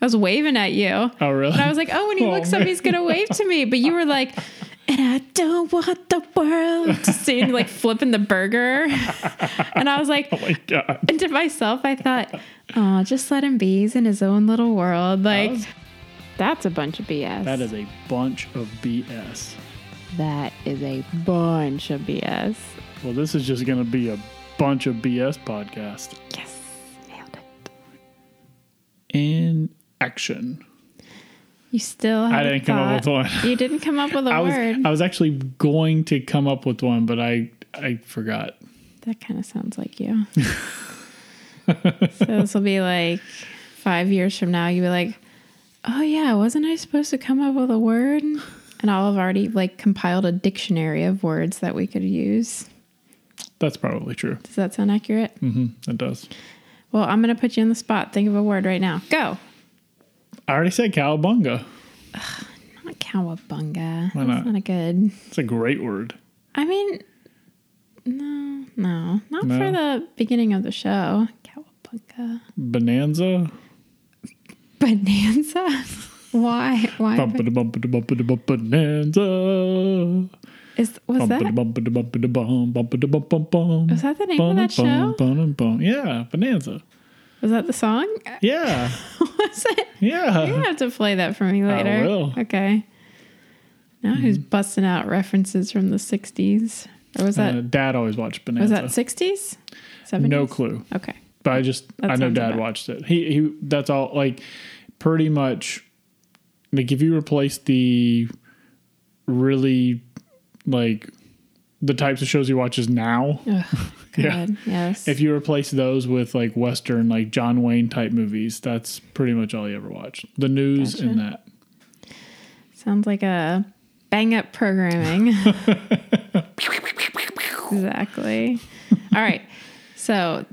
I was waving at you. Oh, really? And I was like, oh, when he Oh, looks up, he's gonna wave to me. But you were like, and I don't want the world to see and like flipping the burger. And I was like, oh my god. and to myself, I thought, oh, just let him be. He's in his own little world. Like, was- that's a bunch of BS. That is a bunch of BS. that is a bunch of BS. Well, this is just going to be a bunch of BS podcast. Yes, nailed it. In action. You still I didn't come up with one. You didn't come up with a I was word. I was actually going to come up with one, but I I forgot. that kind of sounds like you. so this will be like five years from now. You'll be like, oh yeah, wasn't I supposed to come up with a word? And I'll have already like compiled a dictionary of words that we could use. That's probably true. Does that sound accurate? Mm-hmm. It does. Well, I'm gonna put you on the spot. Think of a word right now. Go. I already said cowabunga. Not cowabunga. Why That's not? not a good. It's a great word. I mean, no, no, not No? for the beginning of the show. Cowabunga. Bonanza. Bonanza? Why? Why? Bumpity bumpity bumpity bump bonanza. Is was Bumpity that bumpity bumpity bum bumpity bum bum bum. was that the name of that show? Bum, bum, bum. Yeah, bonanza. Was that the song? Yeah, was it? Yeah. You have to play that for me I later. will. Okay. Now who's busting out references from the '60s? Or was that Uh, Dad always watched banana? was that '60s? '70s? no clue. Okay. But I just That I know Dad about- watched it. He he. That's all. Like pretty much. Like if you replace the really like the types of shows he watches now, Ugh, Yeah. Yes. if you replace those with like Western, like John Wayne type movies, that's pretty much all he ever watched. The news and that. Sounds like a bang up programming. exactly. All right. So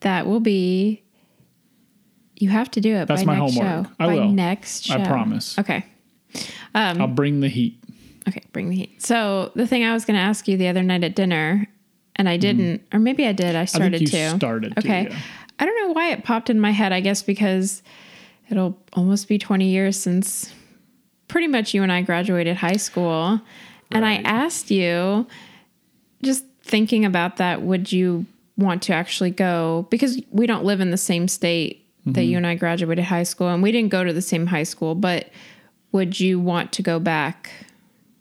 that will be. You have to do it That's by my next homework. show. I by will. next show. I promise. Okay. Um, I'll bring the heat. Okay. Bring the heat. So the thing I was going to ask you the other night at dinner, and I didn't, or maybe I did. I started you to. started to, Okay. yeah. I don't know why it popped in my head. I guess because it'll almost be 20 years since pretty much you and I graduated high school. And I asked you, just thinking about that, would you want to actually go? Because we don't live in the same state that Mm-hmm. you and I graduated high school, and we didn't go to the same high school, but would you want to go back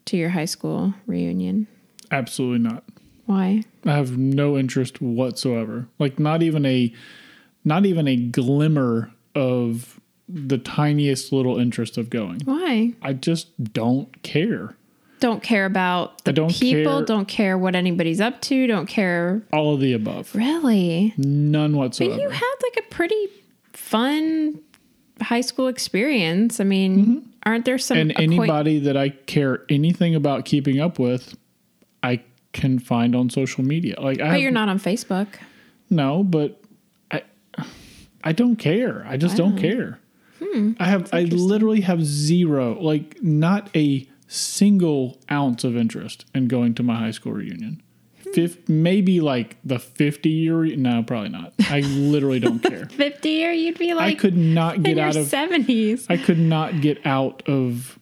to your high school reunion? Absolutely not. Why? I have no interest whatsoever. Like not even a not even a glimmer of the tiniest little interest of going. Why? I just don't care. Don't care about the I don't people, care- don't care what anybody's up to, don't care. All of the above. Really? None But whatsoever. you had like a pretty fun high school experience. I mean, Mm-hmm. Aren't there some and acquaint- anybody that I care anything about keeping up with, I can find on social media. Like I But have, you're not on Facebook. no, but I I don't care. I just don't care. Hmm. I have I literally have zero, like not a single ounce of interest in going to my high school reunion. Hmm. Fif- maybe like the 50 year no probably not i literally don't care 50 year, you'd be like, i could not get out of 70s. I could not get out of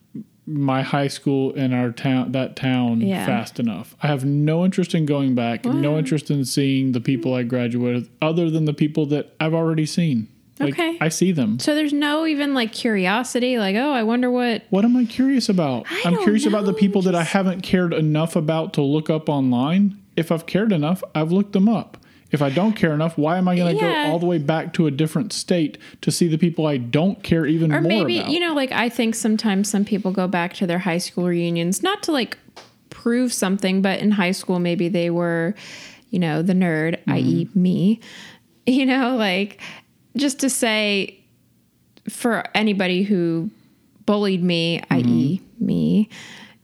my high school in our town that town Yeah. fast enough. I have no interest in going back, no interest in seeing the people I graduated with other than the people that I've already seen. Like Okay. I see them. so there's no even like curiosity, like, oh, I wonder what. What am I curious about? I I'm don't curious about the know, people that I haven't cared enough about to look up online. If I've cared enough, I've looked them up. If I don't care enough, why am I going to Yeah. go all the way back to a different state to see the people I don't care even Or more maybe, about? you know, like I think sometimes some people go back to their high school reunions, not to like prove something, but in high school, maybe they were, you know, the nerd, i.e., Mm-hmm. me, you know, like just to say for anybody who bullied me, i.e., me,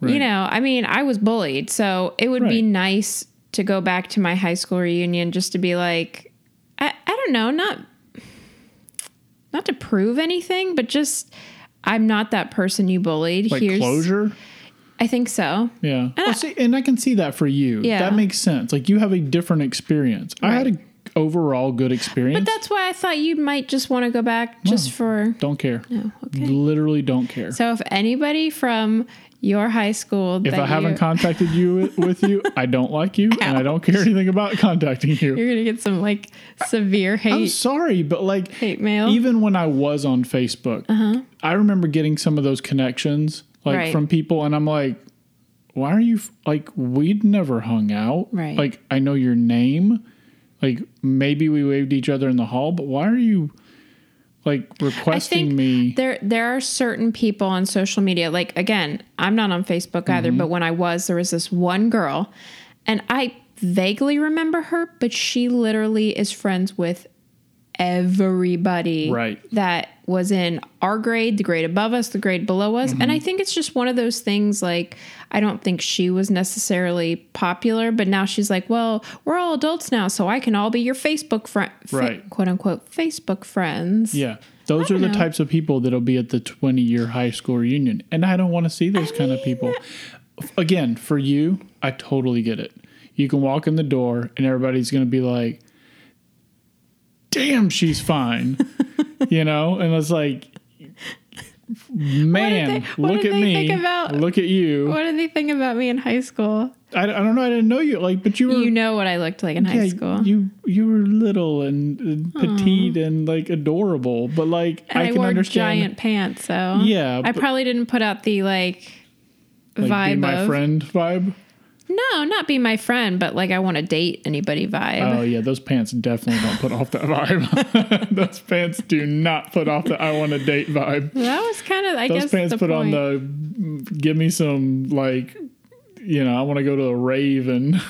you Mm-hmm. Know, I mean, I was bullied. So it would be nice to go back to my high school reunion just to be like, I, I don't know, not not to prove anything, but just I'm not that person you bullied. like Here's closure. I think so. Yeah. Well, see, and I can see that for you. Yeah. That makes sense. Like you have a different experience. I had a, overall good experience. But that's why I thought you might just want to go back just for. don't care. No, okay. Literally don't care. So if anybody from your high school, if I haven't you, contacted you with you, I don't like you and I don't care anything about contacting you. you're gonna get some like severe hate. I'm sorry, but like hate mail. even when I was on Facebook, I remember getting some of those connections like Uh-huh. Right. from people, and I'm like, why are you f- like we'd never hung out? Right. Like I know your name, like maybe we waved each other in the hall, but why are you like I requesting think me? there there are certain people on social media. Like again, I'm not on Facebook either, Mm-hmm. but when I was, there was this one girl, and I vaguely remember her, but she literally is friends with everybody Right. that was in our grade, the grade above us, the grade below us. And Mm-hmm. I think it's just one of those things like I don't think she was necessarily popular, but now she's like, well, we're all adults now, so I can all be your Facebook friend, Right. quote unquote, Facebook friends. yeah. Those are the types of people that'll be at the 20 year high school reunion. And I don't want to see those kind of people. Again, for you, I totally get it. You can walk in the door and everybody's going to be like, damn, she's fine. you know? And it's like, man, they- look at me. think about- look at you. What did they think about me in high school? I, I don't know. I didn't know you. Like, but you were. You know what I looked like in high yeah, school. You you were little and, and petite and like adorable, but like and I, I can wore understand. giant pants, so Yeah, I but- probably didn't put out the like, like, vibe be my of friend vibe. No, not be my friend, but like I want to date anybody vibe. Oh yeah, those pants definitely don't put off that vibe. those pants do not put off the I want to date vibe. that was kind of I guess. Those guess pants put on the give me some like you know I want to go to a rave and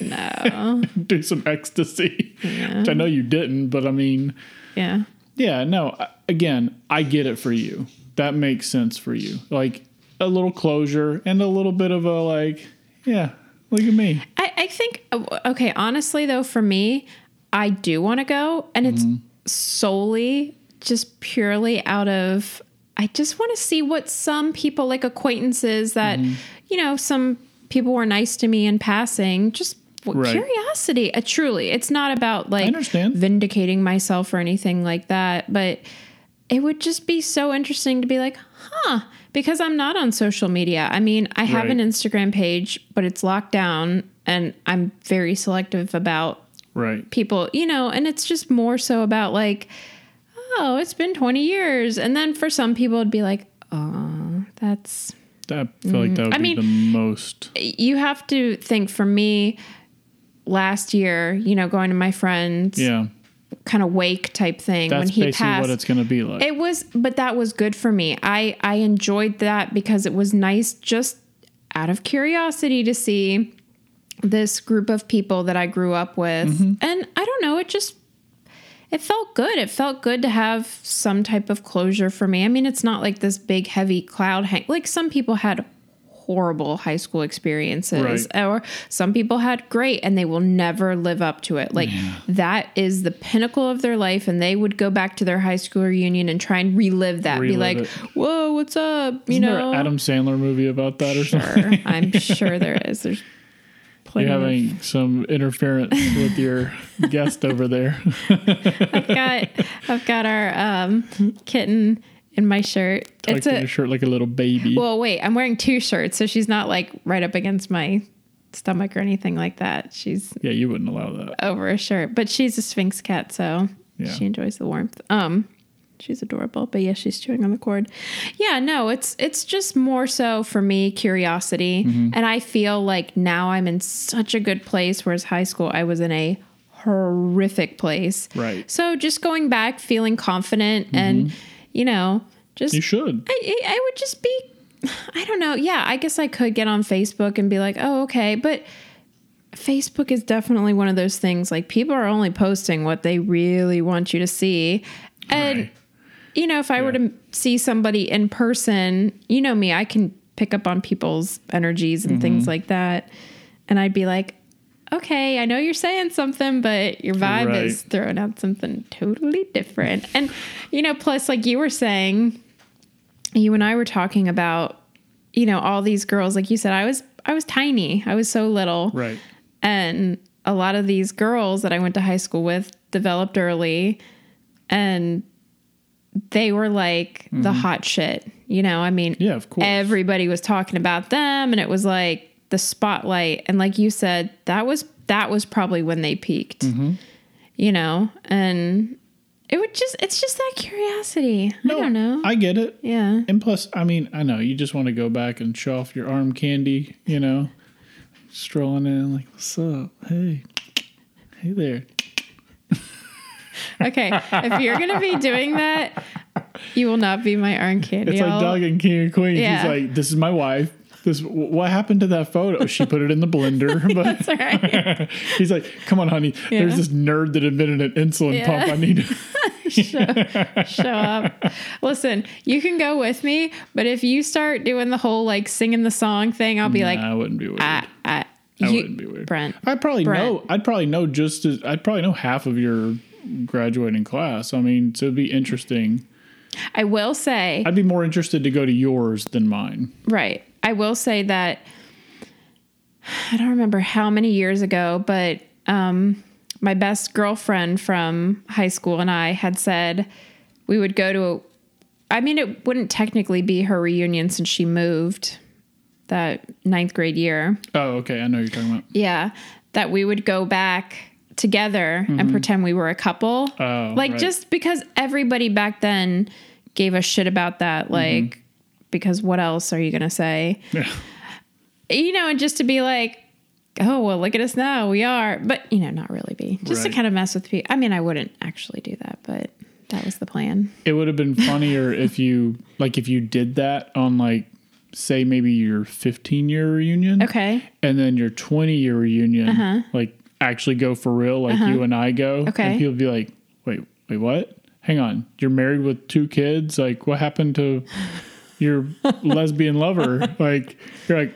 no, do some ecstasy, which I know you didn't, but I mean yeah, yeah no again I get it for you. That makes sense for you. Like a little closure and a little bit of a like yeah look at me I, I think okay. Honestly, though, for me, I do want to go, and it's Mm-hmm. solely just purely out of I just want to see what some people like acquaintances that Mm-hmm. you know some people were nice to me in passing. Just Right. curiosity. Uh, truly, it's not about like understand. vindicating myself or anything like that, but it would just be so interesting to be like, huh, because I'm not on social media. I mean, I have Right. an Instagram page, but it's locked down and I'm very selective about right people, you know, and it's just more so about like, oh, it's been 20 years. And then for some people, it'd be like, oh, that's, I feel like that would Mm, I be mean- the most you have to think for me last year, you know, going to my friend's yeah kind of wake type thing that's when he basically passed. what it's going to be like It was, but that was good for me. I I enjoyed that because it was nice, just out of curiosity, to see this group of people that I grew up with, Mm-hmm. and I don't know, it just it felt good. It felt good to have some type of closure for me. I mean, it's not like this big heavy cloud hang. Like some people had horrible high school experiences or some people had great and they will never live up to it. Like that is the pinnacle of their life and they would go back to their high school reunion and try and relive that. be like, it. "Whoa, what's up?" You Isn't know. Adam Sandler movie about that or something? I'm sure there is. There's plenty You're of having some interference with your guest over there. I've got I've got our um, kitten in my shirt. like It's a a shirt like a little baby. well, wait. I'm wearing two shirts, so she's not like right up against my stomach or anything like that. She's yeah, you wouldn't allow that. over a shirt, but she's a Sphynx cat, so Yeah. she enjoys the warmth. Um, she's adorable, but yeah, she's chewing on the cord. Yeah, no, it's it's just more so for me curiosity, Mm-hmm. and I feel like now I'm in such a good place. Whereas high school, I was in a horrific place. Right. So just going back, feeling confident, and you know, just. You should. I, I I would just be, I don't know. Yeah, I guess I could get on Facebook and be like, oh, okay. But Facebook is definitely one of those things like people are only posting what they really want you to see. And, Right. you know, if I were to see somebody in person, you know me, I can pick up on people's energies and Mm-hmm. things like that. And I'd be like, okay, I know you're saying something, but your vibe Right. is throwing out something totally different. And, you know, plus, like you were saying, you and I were talking about, you know, all these girls, like you said, I was, I was tiny. I was so little. Right. And a lot of these girls that I went to high school with developed early and they were like the hot shit. You know, I mean, Mm-hmm. Yeah, of course. everybody was talking about them and it was like the spotlight and like you said, that was that was probably when they peaked. Mm-hmm. You know, and it would just it's just that curiosity. I don't know. I get it. yeah. And plus, I mean, I know you just want to go back and show off your arm candy, you know, strolling in like, "What's up? Hey, hey there." Okay, if you're gonna be doing that, you will not be my arm candy. It's like Doug and King and queen Yeah. He's like, "This is my wife. This what happened to that photo? She put it in the blender." But right. he's like, "Come on, honey. Yeah. There's this nerd that invented an insulin Yeah. pump. I need." to Show up. Listen, you can go with me, but if you start doing the whole like singing the song thing, I'll be like, I wouldn't be weird. I, I, I you- wouldn't be weird. Brent. I'd probably Brent. know. I'd probably know just as. I'd probably know half of your graduating class. I mean, so it'd be interesting. I will say, I'd be more interested to go to yours than mine. right. I will say that I don't remember how many years ago, but um, my best girlfriend from high school and I had said we would go to a, I mean, it wouldn't technically be her reunion since she moved that ninth grade year. Oh, okay. I know what you're talking about. Yeah, that we would go back together and pretend we were a couple. Oh, like right. just because everybody back then gave a shit about that like because what else are you going to say? Yeah. You know, and just to be like Oh well, look at us now. We are, but you know, not really be just Right. to kind of mess with people. I mean, I wouldn't actually do that, but that was the plan. It would have been funnier if you like if you did that on like say maybe your 15 year reunion. Okay, and then your 20 year reunion like actually go for real like you and i go Uh-huh. Okay. and people be like wait wait what hang on you're married with two kids like what happened to your lesbian lover like you're like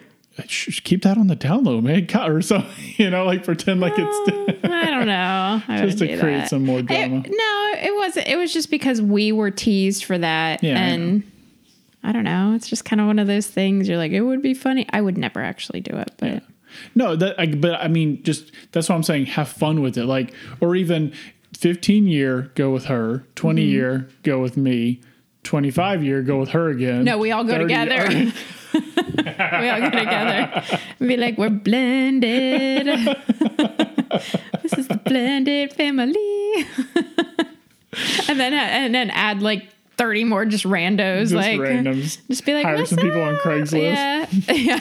"Shh, keep that on the down low man God," or something you know like pretend like it's I don't know. I just to create that. some more It- drama no, it wasn't. It was just because we were teased for that, Yeah, and I, don't know. It's just kind of one of those things. You're like, it would be funny. I would never actually do it, but No, that I, but I mean, just that's what I'm saying. Have fun with it, like, or even 15 year go with her, 20 Mm-hmm. year go with me, 25 year go with her again. no, we all go 30 together. we all go together and be like, we're blended. this is the blended family. and then and then add like 30 more just randos, just like randoms. Just be like, hire "What's some people on? Craigslist. Yeah.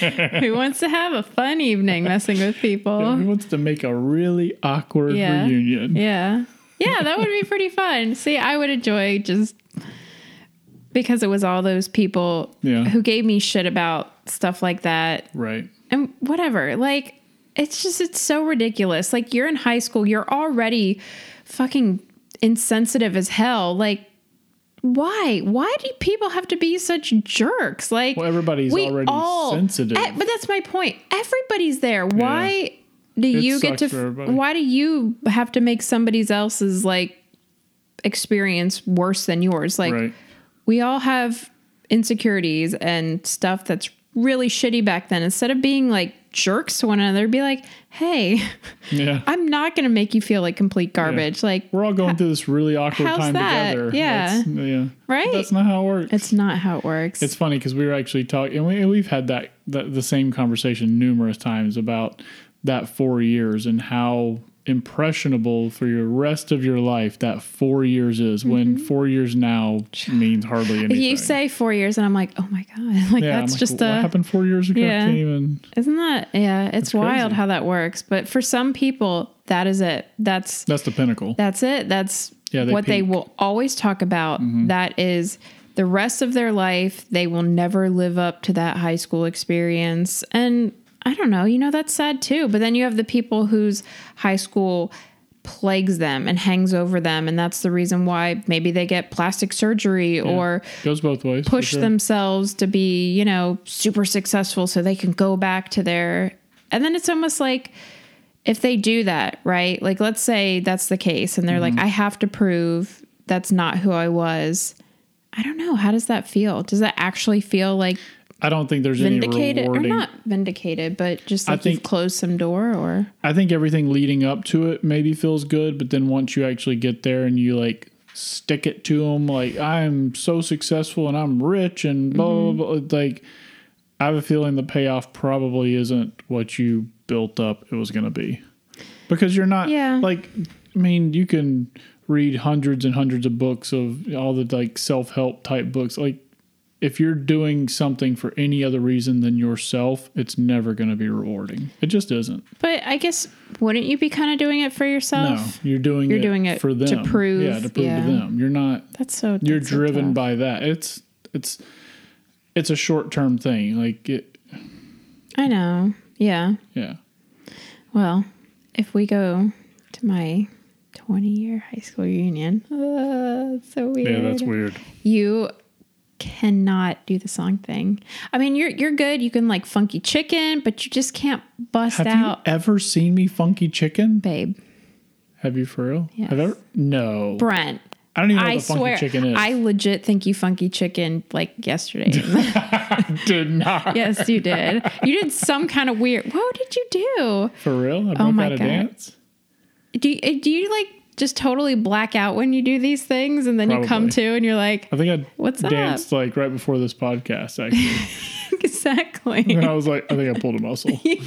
yeah. Who wants to have a fun evening messing with people? Who wants to make a really awkward Yeah. reunion? Yeah. Yeah, that would be pretty fun. See, I would enjoy just because it was all those people Yeah. who gave me shit about stuff like that Right. and whatever. Like, it's just, it's so ridiculous. Like, you're in high school, you're already fucking insensitive as hell. Like, why? Why do people have to be such jerks? Like, Well, everybody's we already all- sensitive. Eh, but that's my point. Everybody's there. Why do It you get to? Why do you have to make somebody else's like experience worse than yours? Like, right. we all have insecurities and stuff that's really shitty back then. Instead of being like jerks to one another, be like, hey, Yeah. I'm not going to make you feel like complete garbage. Like, We're all going through this really awkward time that? together. Yeah. That's, yeah. Right? That's not how it works. it's not how it works. It's funny because we were actually talking, and we, we've had that, that the same conversation numerous times about that four years and how impressionable for your rest of your life that four years is. When four years now means hardly anything. Mm-hmm. you say four years, and I'm like, oh my god, like yeah, that's like, just what a happened four years ago? Yeah. Even. isn't that yeah? It's wild crazy. how that works. But for some people, that is it. That's That's the pinnacle. That's it. That's Yeah, they what they peak. Mm-hmm. will always talk about. That is the rest of their life. They will never live up to that high school experience. And I don't know, you know, that's sad too. But then you have the people whose high school plagues them and hangs over them. And that's the reason why maybe they get plastic surgery or Goes both ways. push sure. themselves to be, you know, super successful so they can go back to their. And then it's almost like if they do that, right? Like, let's say that's the case and they're Mm-hmm. like, I have to prove that's not who I was. I don't know. How does that feel? Does that actually feel like I don't think there's vindicated any or not vindicated, but just I like you've think- closed some door or I think everything leading up to it maybe feels good, but then once you actually get there and you like stick it to them, like I'm so successful and I'm rich and blah Mm-hmm. blah blah. Like I have a feeling the payoff probably isn't what you built up it was going to be, because you're not. Yeah. Like, I mean, you can read hundreds and hundreds of books of all the like self help type books, like. If you're doing something for any other reason than yourself, it's never going to be rewarding. It just isn't. But I guess wouldn't you be kind of doing it for yourself? No, you're doing You're it doing it for them to prove- yeah, to prove yeah. to them. You're not. That's so You're that's so driven tough. by that. It's it's it's a short term thing. Like it. I know. Yeah. Yeah. Well, if we go to my 20 year high school reunion, uh, so weird. Yeah, that's weird. You cannot do the song thing. I mean, you're you're good. You can like funky chicken, but you just can't bust out. Have out, you ever seen me funky chicken? babe. Have you for real? Yes. Have ever? No. Brent. I don't even know I what funky swear, chicken is. I legit think you funky chicken like yesterday. did not. yes, you did. You did some kind of weird. What did you do? For real? I broke Oh my out a God. dance. Do you, do you like just totally black out when you do these things, and then you come to and you're like, I think I What's up? danced like right before this podcast. Actually, exactly. and I was like, I think I pulled a muscle. you did.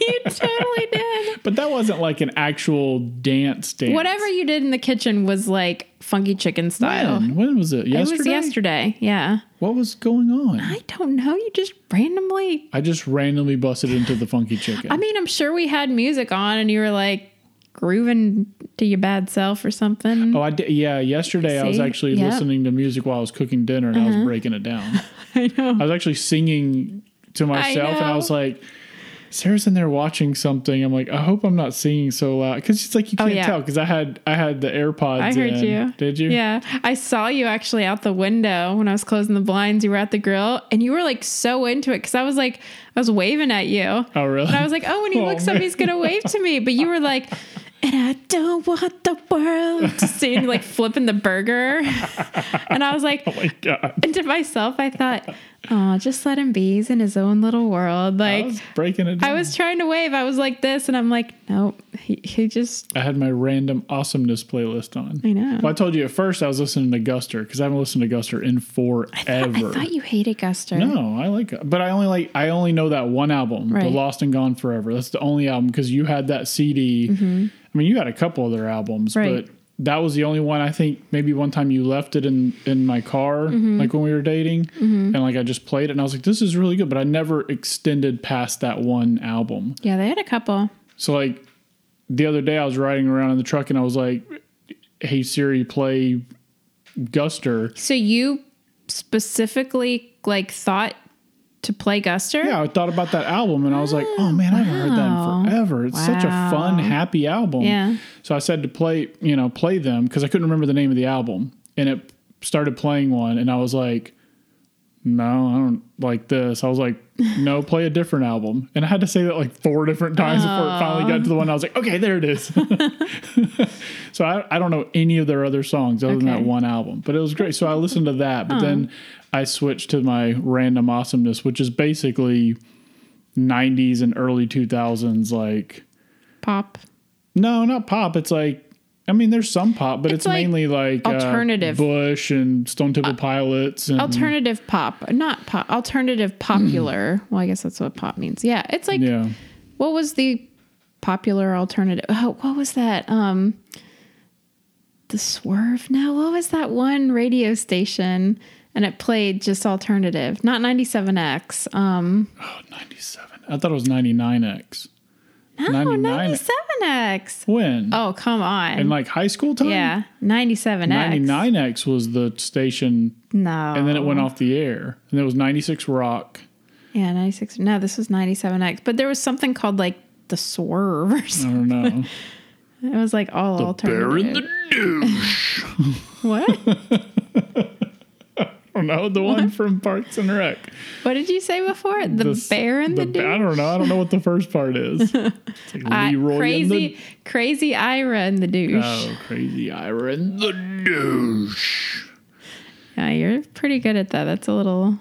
you totally did. But that wasn't like an actual dance dance. Whatever you did in the kitchen was like funky chicken style. When? When was it? It Yesterday. was yesterday. Yeah. What was going on? I don't know. You just randomly. I just randomly busted into the funky chicken. I mean, I'm sure we had music on and you were like grooving to your bad self or something. oh, I did. Yeah, yesterday I was actually Yep. listening to music while I was cooking dinner and I was uh-huh. breaking it down. I know. I was actually singing to myself and I was like, Sarah's in there watching something. I'm like, I hope I'm not singing so loud because it's like you Oh, can't yeah. tell because I had I had the AirPods. I heard in. you. Did you? Yeah. I saw you actually out the window when I was closing the blinds. You were at the grill and you were like so into it because I was like, I was waving at you. Oh really? And I was like, oh, when he Oh, looks up, he's going to wave to me. But you were like, and I don't want the world to see and like flipping the burger. And I was like, oh my god. and to myself, I thought, oh, just let him be. He's in his own little world. I Like, was breaking it down. I was trying to wave. I was like this, and I'm like, nope. He, he just, I had my random awesomeness playlist on. I know. Well, I told you at first I was listening to Guster because I haven't listened to Guster in forever. I thought you hated Guster. No, I like but I only like I only know that one album, The Lost and Gone Forever. That's the only album because you had that CD. Mm-hmm. I mean, you had a couple other albums, Mm-hmm. Right. but that was the only one. I think maybe one time you left it in in my car, Mm-hmm. like when we were dating, and like I just played it, and I was like, "This is really good," but I never extended past that one album. Yeah, they had a couple. So like the other day, I was riding around in the truck, and I was like, "Hey Siri, play Guster." So you specifically like thought to play Guster? Yeah, I thought about that album and I was like, oh man, I haven't heard that in forever. It's such a fun, happy album. Yeah. So I said to play, you know, play them because I couldn't remember the name of the album. And it started playing one and I was like, no, I don't like this. I was like, no, play a different album. And I had to say that like four different times before it finally got to the one I was like, okay, there it is. so I, I don't know any of their other songs other than that one album, but it was great. So I listened to that, but then I switched to my random awesomeness, which is basically 90s and early 2000s. Like, Pop. no, not pop. It's like, I mean, there's some pop, but it's, It's like mainly like uh, alternative. Bush and Stone Temple Pilots. And, Alternative pop. Not pop. Alternative popular. well, I guess that's what pop means. Yeah. It's like yeah. what was the popular alternative? Oh, what was that? Um The Swerve? No, what was that one radio station? And it played just alternative, not 97X. Um, Oh, 97. I thought it was 99X. no, 99. 97X. When? Oh, come on. In like high school time? yeah, 97X. 99X was the station, No. and then it went off the air. And there was 96 Rock. Yeah, 96. No, this was 97X. But there was something called like the Swerve or I something. don't know. It was like all alternative. Bear in the douche. what? I don't know. The one from Parks and Rec. What did you say before? The, s- bear and the, I don't know. I don't know what the first part is. Like I- crazy, the- crazy Ira and the douche. Oh, crazy Ira and the douche. Yeah, you're pretty good at that. That's a little.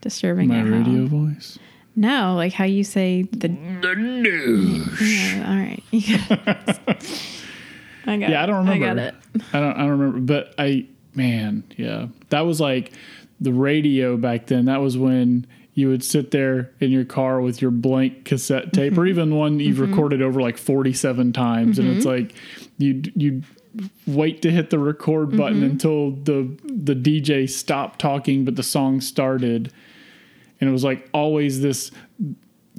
disturbing. My radio voice. No, like how you say the. The douche. Yeah, all right. I got. Yeah, I don't remember. I got it. I don't. I don't remember. But I, man, yeah, that was like the radio back then. That was when you would sit there in your car with your blank cassette tape, or mm-hmm. even one you've mm-hmm. recorded over like forty-seven times, and it's mm-hmm. like you you wait to hit the record button until the the DJ stopped talking, but the song started, and it was like always this.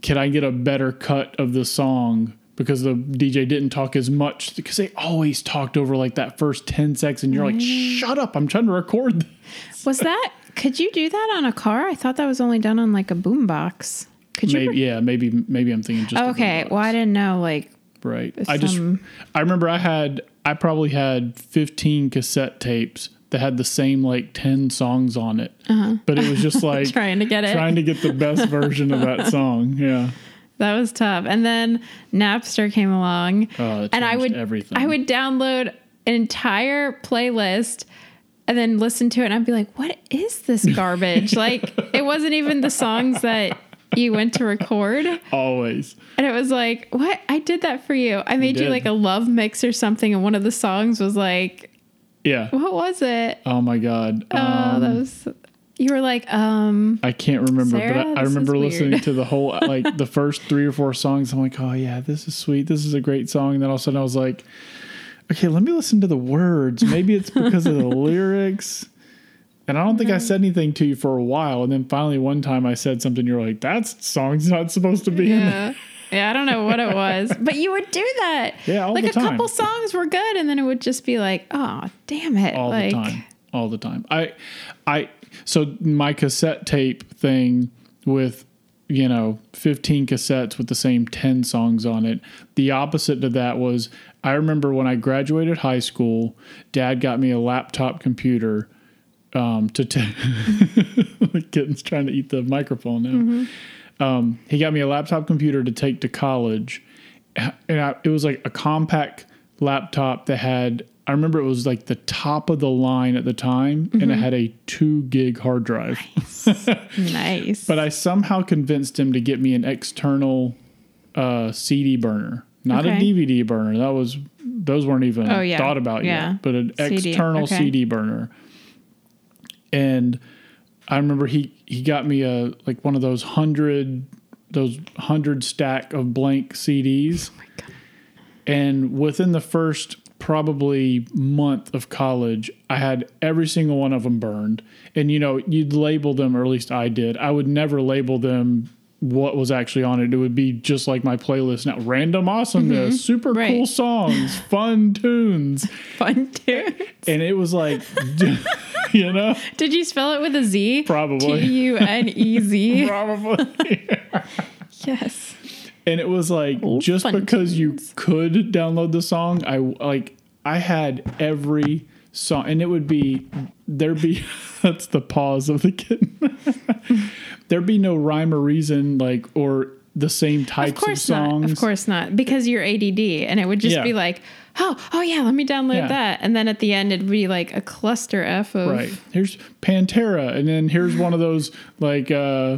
Can I get a better cut of the song? Because the DJ didn't talk as much because they always talked over like that first 10 seconds and you're like, mm. shut up, I'm trying to record. this." Was that? Could you do that on a car? I thought that was only done on like a boombox. Could you? Maybe, yeah, maybe, maybe I'm thinking just. okay. Well, I didn't know. Like, Right. I just, I remember I had, I probably had 15 cassette tapes that had the same like 10 songs on it. Uh-huh. But it was just like trying to get it. trying to get the best version of that song. Yeah. That was tough. And then Napster came along, Oh, and I would everything. I would download an entire playlist and then listen to it, and I'd be like, "What is this garbage?" like it wasn't even the songs that you went to record, Always. and it was like, "What? I did that for you. I made you did. like a love mix or something." And one of the songs was like, Yeah. "What was it?" Oh my God. Oh, Um, that was. You were like, um, I can't remember, Sarah, but I, I remember listening to the whole like the first three or four songs. I'm like, oh yeah, this is sweet. This is a great song. And then all of a sudden I was like, okay, let me listen to the words. Maybe it's because of the lyrics. And I don't think I said anything to you for a while. And then finally one time I said something. You're like, that song's not supposed to be in there. Yeah. Yeah, I don't know what it was, but you would do that. Yeah, all like the a time. couple songs were good, and then it would just be like, "Oh, damn it!" all like, the time all the time i i so my cassette tape thing with you know 15 cassettes with the same 10 songs on it. The opposite to that was i remember when i graduated high school dad got me a laptop computer um to take kitten's trying to eat the microphone now. Um he got me a laptop computer to take to college. And I, it was like a compact laptop that had I remember it was like the top of the line at the time and it had a 2 gig hard drive. nice. But I somehow convinced him to get me an external uh, CD burner, not Okay. a DVD burner. That was those weren't even Oh, yeah. thought about Yeah. yet, but an CD, external okay. CD burner. And I remember he he got me a like one of those 100 those 100 stack of blank CDs. Oh And within the first probably month of college, I had every single one of them burned. And you know, you'd label them, or at least I did. I would never label them what was actually on it. It would be just like my playlist now random awesomeness, mm-hmm. super Right. cool songs, fun tunes. Fun too. And it was like, you know, Did you spell it with a Z? Probably. T U N E Z. probably. Yes. And it was like Oh, just because you could download the song i like i had every song and it would be there'd be that's the pause of the kitten there'd be no rhyme or reason like or the same types of, course songs not. Of course not. Because you're ADD, and it would just Yeah. be like, "Oh, oh yeah, let me download Yeah. that," and then at the end it'd be like a cluster f of right here's pantera and then here's one of those like uh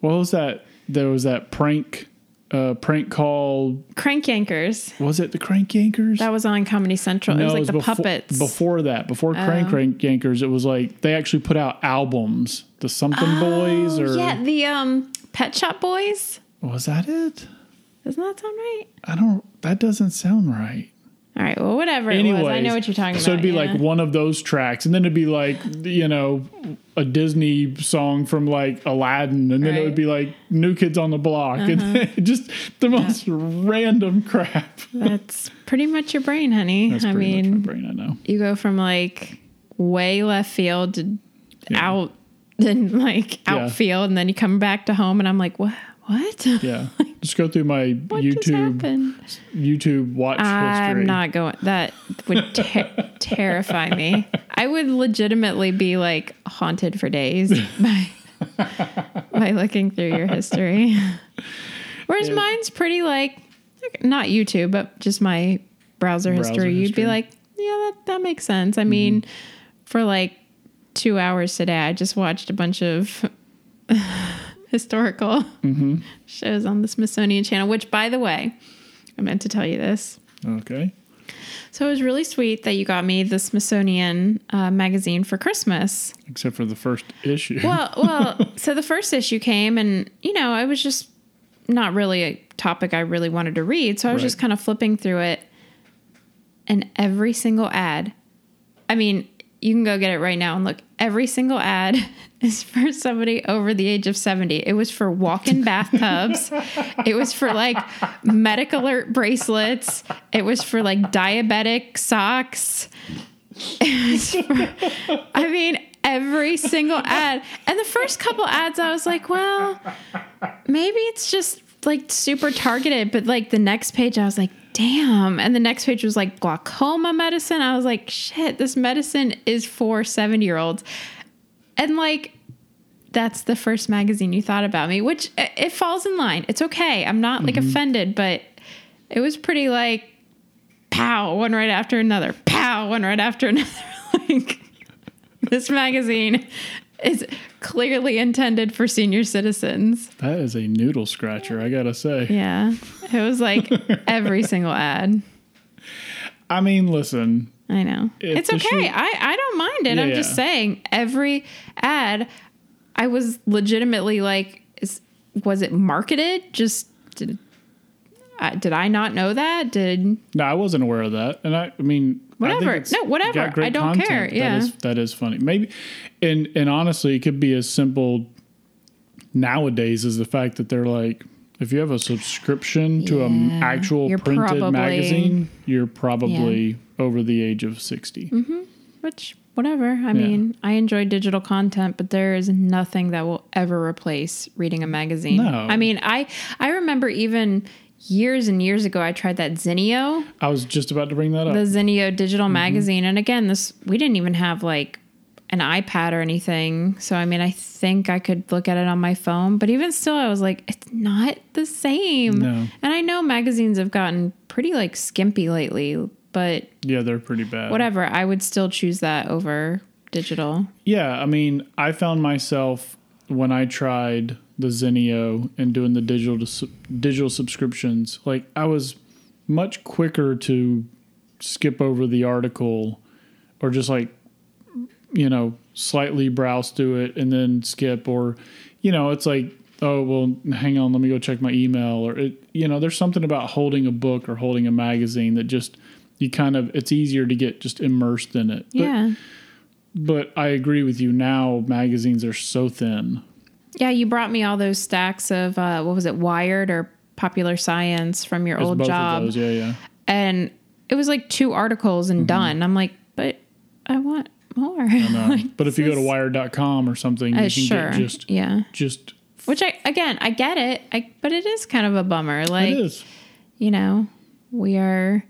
what was that there was that prank uh prank call crank yankers. was it the crank yankers That was on Comedy Central. it was like the befo- puppets. Before that, before Crank Oh. Crank Yankers, it was like they actually put out albums. The Something Boys, or Oh, yeah, the um Pet Shop Boys. was that it? Doesn't that sound right? I don't. That doesn't sound right. All right. Well, whatever it Anyways, was, I know what you're talking about. So it'd be yeah. like one of those tracks, and then it'd be like you know a Disney song from like Aladdin, and then it Right. Uh-huh. would be like New Kids on the Block, and just the most random crap. That's pretty much your brain, honey. That's I pretty mean, much my brain. I know. you go from like way left field to out, then like Yeah. outfield, and then you come back to home, and I'm like, what? What? Yeah, just go through my YouTube? YouTube watch history. I'm not going. That would ter- terrify me. I would legitimately be like haunted for days by by looking through your history. Whereas Yeah. mine's pretty like not YouTube, but just my browser, Browser history. You'd be like, yeah, that that makes sense. I mm-hmm. mean, for like two hours today, I just watched a bunch of historical shows on the Smithsonian Channel. Which, by the way, I meant to tell you this. Okay. So it was really sweet that you got me the Smithsonian uh, magazine for Christmas. Except for the first issue. Well, well, so the first issue came, and you know, I was just not really a topic I really wanted to read, so I was Right. just kind of flipping through it, and every single ad. I mean, you can go get it right now and look. Every single ad is for somebody over the age of 70. It was for walk-in bathtubs. it was for like medic alert bracelets. It was for like diabetic socks. It was for- I mean, every single ad. And the first couple ads, I was like, well, maybe it's just like super targeted. But like the next page, I was like, damn. And the next page was like glaucoma medicine. I was like, shit, this medicine is for 70 year olds. And like, that's the first magazine you thought about me, which it, it falls in line. It's okay. I'm not like mm-hmm. offended, but it was pretty like, pow, one right after another, pow, one right after another. like, this magazine is clearly intended for senior citizens. that is a noodle scratcher, I gotta say. Yeah. It was like every single ad. I mean, listen, I know. It's okay. I, I don't mind it. Yeah, I'm just saying every ad I was legitimately like is was it marketed? Just did I, did I not know that? Did no, I wasn't aware of that, and I, I mean, I Whatever. it's No, whatever. I don't care. content. Yeah. that is, that is funny. Maybe, and and honestly, it could be as simple nowadays as the fact that they're like, if you have a subscription to an Yeah. actual You're printed probably- magazine, you're probably over the age of 60 Mm-hmm. which whatever. I mean, I enjoy digital content, but there is nothing that will ever replace reading a magazine. No. I mean, I I remember even years and years ago I tried that Zinio, I was just about to bring that up. the Zinio digital Mm-hmm. magazine, and again, this we didn't even have like an iPad or anything. So I mean, I think I could look at it on my phone, but even still I was like it's not the same. No. And I know magazines have gotten pretty like skimpy lately, but yeah, they're pretty bad. whatever, I would still choose that over digital. Yeah, I mean, I found myself when I tried the Zinio and doing the digital digital subscriptions, like I was much quicker to skip over the article or just like you know, slightly browse through it and then skip or you know, it's like oh, well, hang on, let me go check my email or it you know, there's something about holding a book or holding a magazine that just you kind of it's easier to get just immersed in it. But Yeah. but I agree with you. Now magazines are so thin. Yeah, you brought me all those stacks of uh, what was it, Wired or Popular Science from your old job, those. Yeah, yeah. and it was like two articles Mm-hmm. and done. I'm like, but I want more. No. Like, but if you go to wired.com or something, you uh, can sure, get just yeah. just Which I again, I get it, I but it is kind of a bummer. Like it is. you know, we are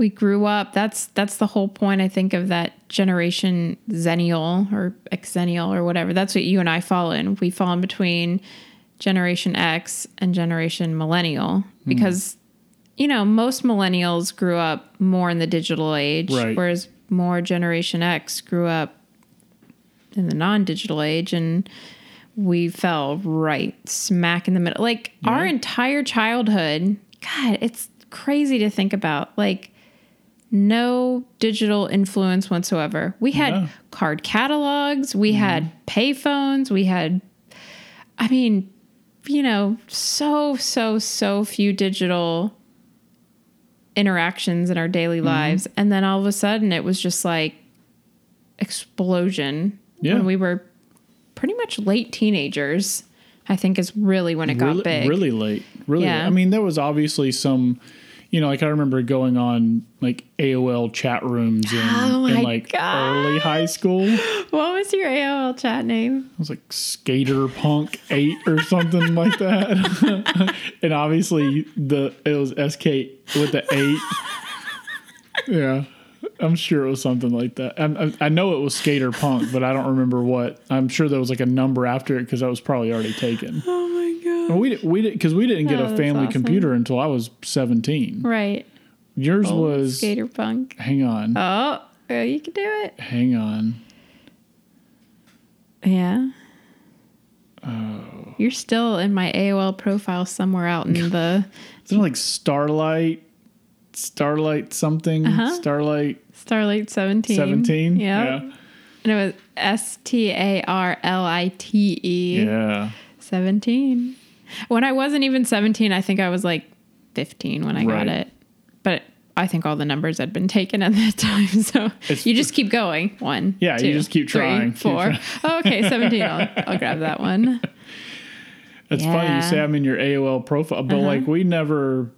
we grew up. That's that's the whole point I think of that generation Zennial or Xennial or whatever. That's what you and I fall in. We fall in between Generation X and Generation Millennial hmm. because you know, most millennials grew up more in the digital age Right. whereas more Generation X grew up in the non-digital age and we fell right smack in the middle. Like our entire childhood, God, it's crazy to think about. Like no digital influence whatsoever. We had card catalogs, we mm-hmm. had payphones, we had I mean, you know, so so so few digital interactions in our daily mm-hmm. lives and then all of a sudden it was just like explosion Yeah. when we were pretty much late teenagers. I think is really when it got really, big. really late. Really, Yeah. I mean, there was obviously some, you know, like I remember going on like AOL chat rooms in, Oh in like God. early high school. What was your AOL chat name? It was like Skater Punk Eight or something like that. and obviously the it was SK with the eight. Yeah. I'm sure it was something like that. I, I, I know it was Skater Punk, but I don't remember what. I'm sure there was like a number after it because that was probably already taken. Oh my god! We did, we did because we didn't get Oh, a family awesome. computer until I was 17. Right. Yours oh. was Skater punk. hang on, Oh, oh, you can do it. hang on. Yeah. Oh, You're still in my AOL profile somewhere out in the Isn't it like Starlight, Starlight something, Uh-huh. Starlight Starlight 17. 17? Yeah. And it was S T A R L I T E. Yeah. 17. When I wasn't even 17, I think I was like 15 when I Right. got it. But I think all the numbers had been taken at that time. So It's- you just keep going. One. Yeah, you two, just keep three, trying. Keep Four. trying. Oh, okay, 17. I'll, I'll grab that one. It's funny you say I'm in your AOL profile, but Uh-huh. like we never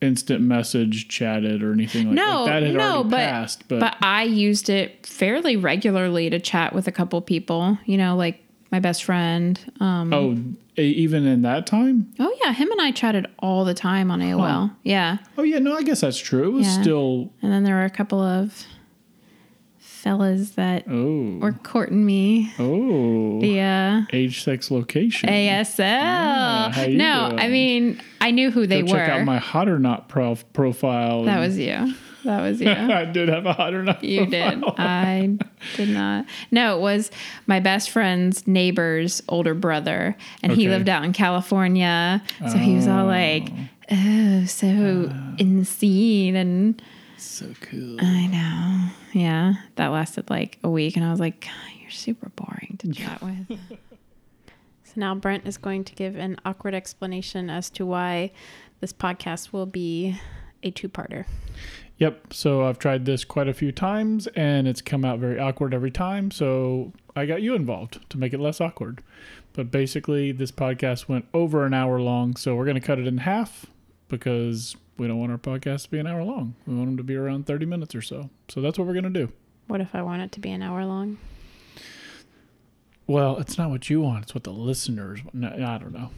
instant message chatted or anything like No, that. That had no, but, passed. But, but I used it fairly regularly to chat with a couple people, you know, like my best friend. Um, oh, even in that time? oh, yeah, him and I chatted all the time on AOL. Yeah. Oh yeah, no, I guess that's true. It was Yeah. still And then there were a couple of fellas that oh were courting me oh via uh, age, sex, location. ASL. you no, doing? I mean, I knew who they Go were. check out my hot or not prof- profile. that was you. That was you. I did have a hot or not. You did. I did not. No, it was my best friend's neighbor's older brother, and he lived out in California. So he was all oh. like, "Oh, so ah. in the scene," and so cool. I know, yeah, that lasted like a week, and I was like, "You're super boring to chat with." so now Brent is going to give an awkward explanation as to why this podcast will be a two-parter. Yep. So I've tried this quite a few times and it's come out very awkward every time. So I got you involved to make it less awkward. But basically, this podcast went over an hour long. So we're going to cut it in half because we don't want our podcast to be an hour long. We want them to be around 30 minutes or so. So that's what we're going to do. What if I want it to be an hour long? Well, it's not what you want, it's what the listeners want. No, I don't know.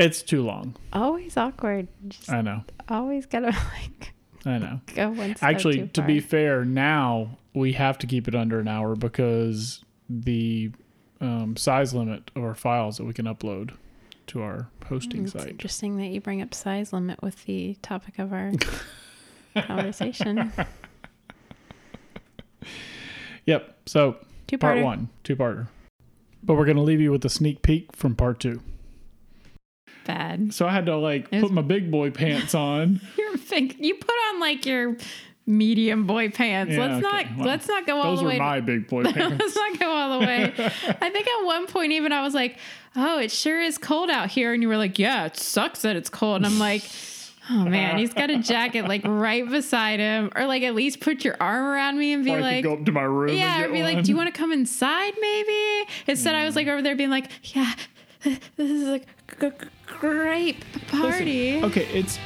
It's too long. Always awkward. Just I know. always gotta like I know. go one Actually, to be fair, now we have to keep it under an hour because the um, size limit of our files that we can upload to our hosting it's site. interesting that you bring up size limit with the topic of our conversation. Yep. So Two part one, two parter. But we're gonna leave you with a sneak peek from part two. Bad. So I had to like It was- put my big boy pants on. You're big. You put on like your medium boy pants. Yeah, let's okay. not Well, let's not go all the way. Those were my big boy pants. let's not go all the way. I think at one point even I was like, "Oh, it sure is cold out here," and you were like, "Yeah, it sucks that it's cold." And I'm like. Oh man, he's got a jacket like right beside him, or like at least put your arm around me and be or like, go up to my room. Yeah, get be like, "Do you want to come inside, maybe?" Instead, I was like over there being like, "Yeah, this is a g- g- great party." Okay, it's